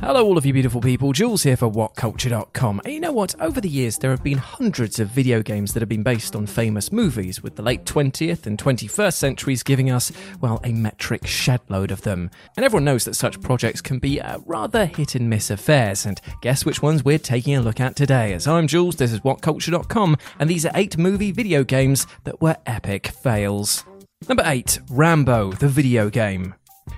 Hello, all of you beautiful people. Jules here for WhatCulture.com. And you know what? Over the years, there have been hundreds of video games that have been based on famous movies, with the late 20th and 21st centuries giving us, well, a metric shedload of them. And everyone knows that such projects can be uh, rather hit and miss affairs. And guess which ones we're taking a look at today? As I'm Jules, this is WhatCulture.com, and these are eight movie video games that were epic fails. Number 8 Rambo, the video game.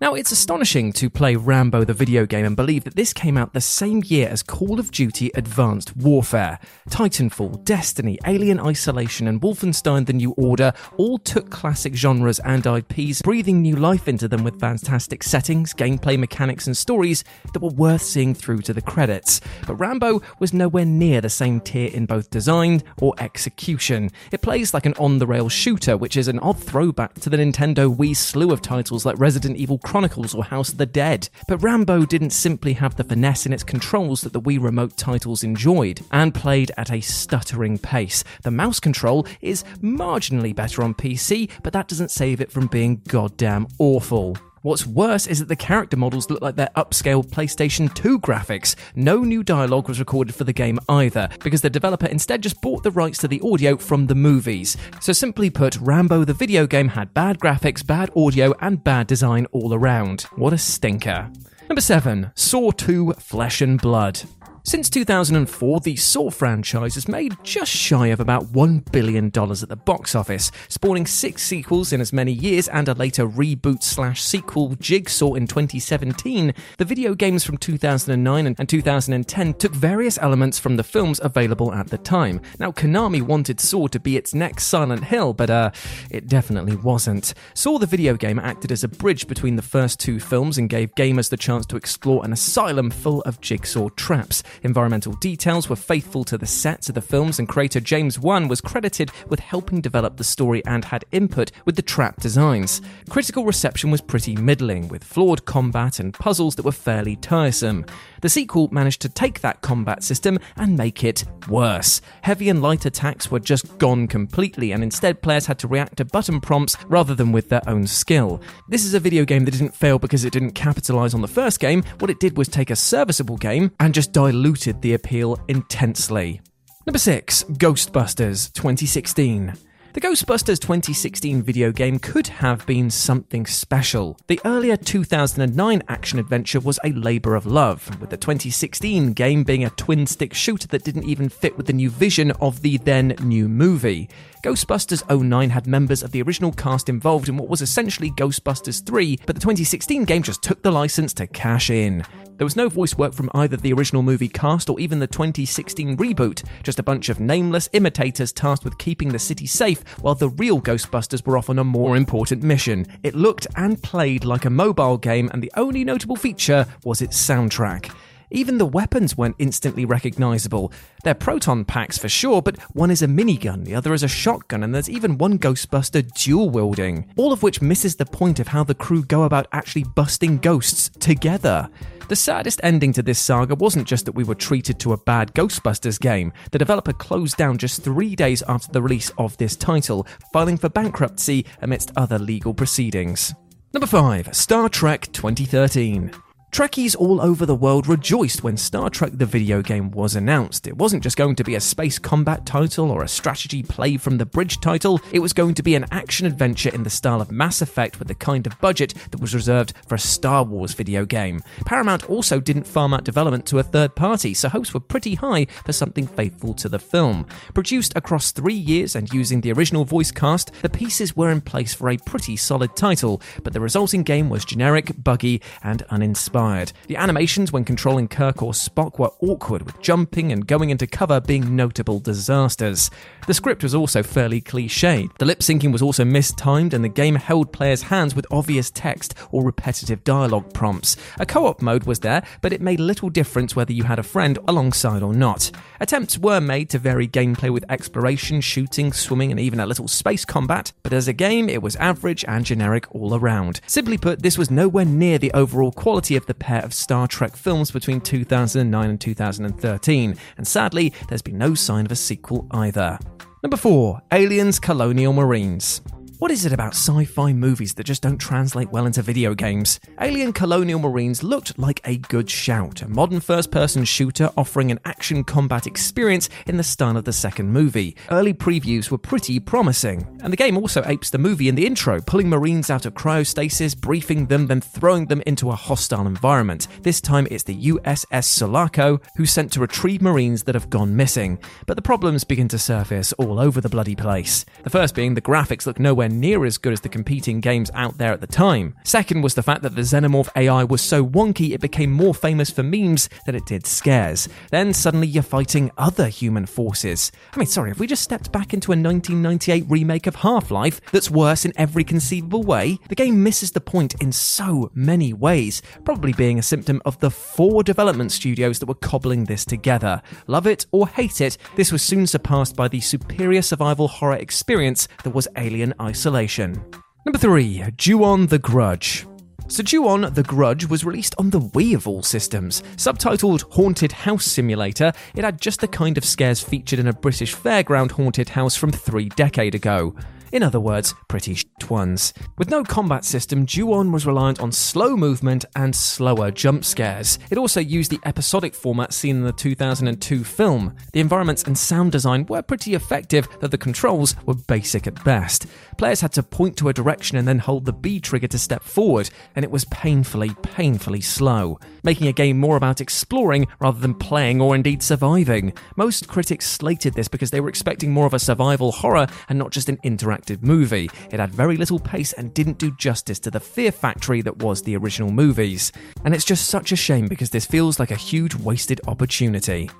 Now, it's astonishing to play Rambo the video game and believe that this came out the same year as Call of Duty Advanced Warfare. Titanfall, Destiny, Alien Isolation, and Wolfenstein The New Order all took classic genres and IPs, breathing new life into them with fantastic settings, gameplay mechanics, and stories that were worth seeing through to the credits. But Rambo was nowhere near the same tier in both design or execution. It plays like an on the rail shooter, which is an odd throwback to the Nintendo Wii slew of titles like Resident Evil Chronicles or House of the Dead. But Rambo didn't simply have the finesse in its controls that the Wii Remote titles enjoyed, and played at a stuttering pace. The mouse control is marginally better on PC, but that doesn't save it from being goddamn awful. What's worse is that the character models look like they're upscaled PlayStation 2 graphics. No new dialogue was recorded for the game either, because the developer instead just bought the rights to the audio from the movies. So, simply put, Rambo the video game had bad graphics, bad audio, and bad design all around. What a stinker. Number 7 Saw 2 Flesh and Blood. Since 2004, the Saw franchise has made just shy of about $1 billion at the box office, spawning six sequels in as many years and a later reboot slash sequel, Jigsaw, in 2017. The video games from 2009 and 2010 took various elements from the films available at the time. Now, Konami wanted Saw to be its next Silent Hill, but uh, it definitely wasn't. Saw the video game acted as a bridge between the first two films and gave gamers the chance to explore an asylum full of jigsaw traps. Environmental details were faithful to the sets of the films, and creator James Wan was credited with helping develop the story and had input with the trap designs. Critical reception was pretty middling, with flawed combat and puzzles that were fairly tiresome. The sequel managed to take that combat system and make it worse. Heavy and light attacks were just gone completely, and instead players had to react to button prompts rather than with their own skill. This is a video game that didn't fail because it didn't capitalize on the first game. What it did was take a serviceable game and just diluted the appeal intensely. Number 6 Ghostbusters 2016. The Ghostbusters 2016 video game could have been something special. The earlier 2009 action adventure was a labour of love, with the 2016 game being a twin stick shooter that didn't even fit with the new vision of the then new movie. Ghostbusters 09 had members of the original cast involved in what was essentially Ghostbusters 3, but the 2016 game just took the license to cash in. There was no voice work from either the original movie cast or even the 2016 reboot, just a bunch of nameless imitators tasked with keeping the city safe while the real Ghostbusters were off on a more important mission. It looked and played like a mobile game, and the only notable feature was its soundtrack. Even the weapons weren't instantly recognizable. They're proton packs for sure, but one is a minigun, the other is a shotgun, and there's even one Ghostbuster dual wielding. All of which misses the point of how the crew go about actually busting ghosts together. The saddest ending to this saga wasn't just that we were treated to a bad Ghostbusters game. The developer closed down just three days after the release of this title, filing for bankruptcy amidst other legal proceedings. Number 5 Star Trek 2013. Trekkies all over the world rejoiced when Star Trek the video game was announced. It wasn't just going to be a space combat title or a strategy play from the bridge title, it was going to be an action adventure in the style of Mass Effect with the kind of budget that was reserved for a Star Wars video game. Paramount also didn't farm out development to a third party, so hopes were pretty high for something faithful to the film. Produced across three years and using the original voice cast, the pieces were in place for a pretty solid title, but the resulting game was generic, buggy, and uninspired inspired. The animations when controlling Kirk or Spock were awkward, with jumping and going into cover being notable disasters. The script was also fairly cliched. The lip syncing was also mistimed, and the game held players' hands with obvious text or repetitive dialogue prompts. A co op mode was there, but it made little difference whether you had a friend alongside or not. Attempts were made to vary gameplay with exploration, shooting, swimming, and even a little space combat, but as a game, it was average and generic all around. Simply put, this was nowhere near the overall quality of the pair of Star Trek films between 2009 and 2013, and sadly, there's been no sign of a sequel either. Number 4 Aliens Colonial Marines. What is it about sci fi movies that just don't translate well into video games? Alien Colonial Marines looked like a good shout, a modern first person shooter offering an action combat experience in the style of the second movie. Early previews were pretty promising, and the game also apes the movie in the intro, pulling Marines out of cryostasis, briefing them, then throwing them into a hostile environment. This time it's the USS Sulaco, who's sent to retrieve Marines that have gone missing. But the problems begin to surface all over the bloody place. The first being the graphics look nowhere near as good as the competing games out there at the time. Second was the fact that the Xenomorph AI was so wonky it became more famous for memes than it did scares. Then suddenly you're fighting other human forces. I mean, sorry, if we just stepped back into a 1998 remake of Half Life that's worse in every conceivable way? The game misses the point in so many ways, probably being a symptom of the four development studios that were cobbling this together. Love it or hate it, this was soon surpassed by the superior survival horror experience that was Alien Isolation isolation. Number 3. Ju-On the Grudge. So Ju-On The Grudge was released on the Wii of all systems. Subtitled Haunted House Simulator, it had just the kind of scares featured in a British fairground haunted house from three decade ago. In other words, pretty shit ones. With no combat system, Ju-On was reliant on slow movement and slower jump scares. It also used the episodic format seen in the 2002 film. The environments and sound design were pretty effective, though the controls were basic at best. Players had to point to a direction and then hold the B trigger to step forward, and it was painfully, painfully slow, making a game more about exploring rather than playing or indeed surviving. Most critics slated this because they were expecting more of a survival horror and not just an interactive movie. It had very little pace and didn't do justice to the fear factory that was the original movies. And it's just such a shame because this feels like a huge wasted opportunity.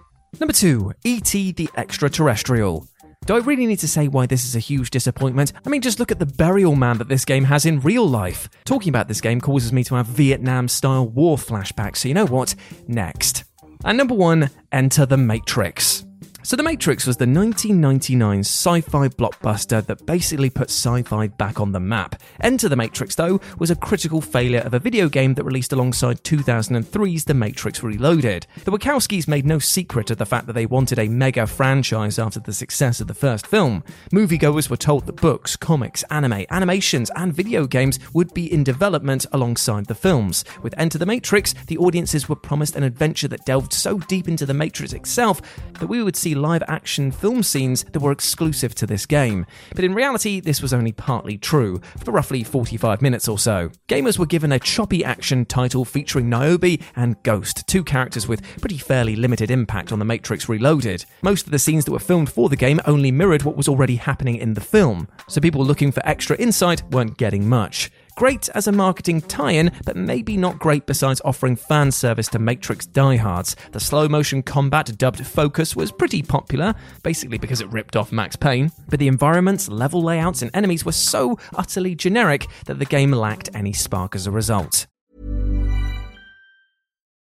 Number 2 E.T. the Extraterrestrial. Do I really need to say why this is a huge disappointment? I mean, just look at the burial man that this game has in real life. Talking about this game causes me to have Vietnam style war flashbacks, so you know what? Next. And number one, Enter the Matrix. So, The Matrix was the 1999 sci fi blockbuster that basically put sci fi back on the map. Enter the Matrix, though, was a critical failure of a video game that released alongside 2003's The Matrix Reloaded. The Wachowskis made no secret of the fact that they wanted a mega franchise after the success of the first film. Moviegoers were told that books, comics, anime, animations, and video games would be in development alongside the films. With Enter the Matrix, the audiences were promised an adventure that delved so deep into the Matrix itself that we would see see live action film scenes that were exclusive to this game. But in reality, this was only partly true, for roughly 45 minutes or so. Gamers were given a choppy action title featuring Niobe and Ghost, two characters with pretty fairly limited impact on The Matrix Reloaded. Most of the scenes that were filmed for the game only mirrored what was already happening in the film, so people looking for extra insight weren't getting much. Great as a marketing tie in, but maybe not great besides offering fan service to Matrix diehards. The slow motion combat dubbed Focus was pretty popular, basically because it ripped off Max Payne, but the environments, level layouts, and enemies were so utterly generic that the game lacked any spark as a result.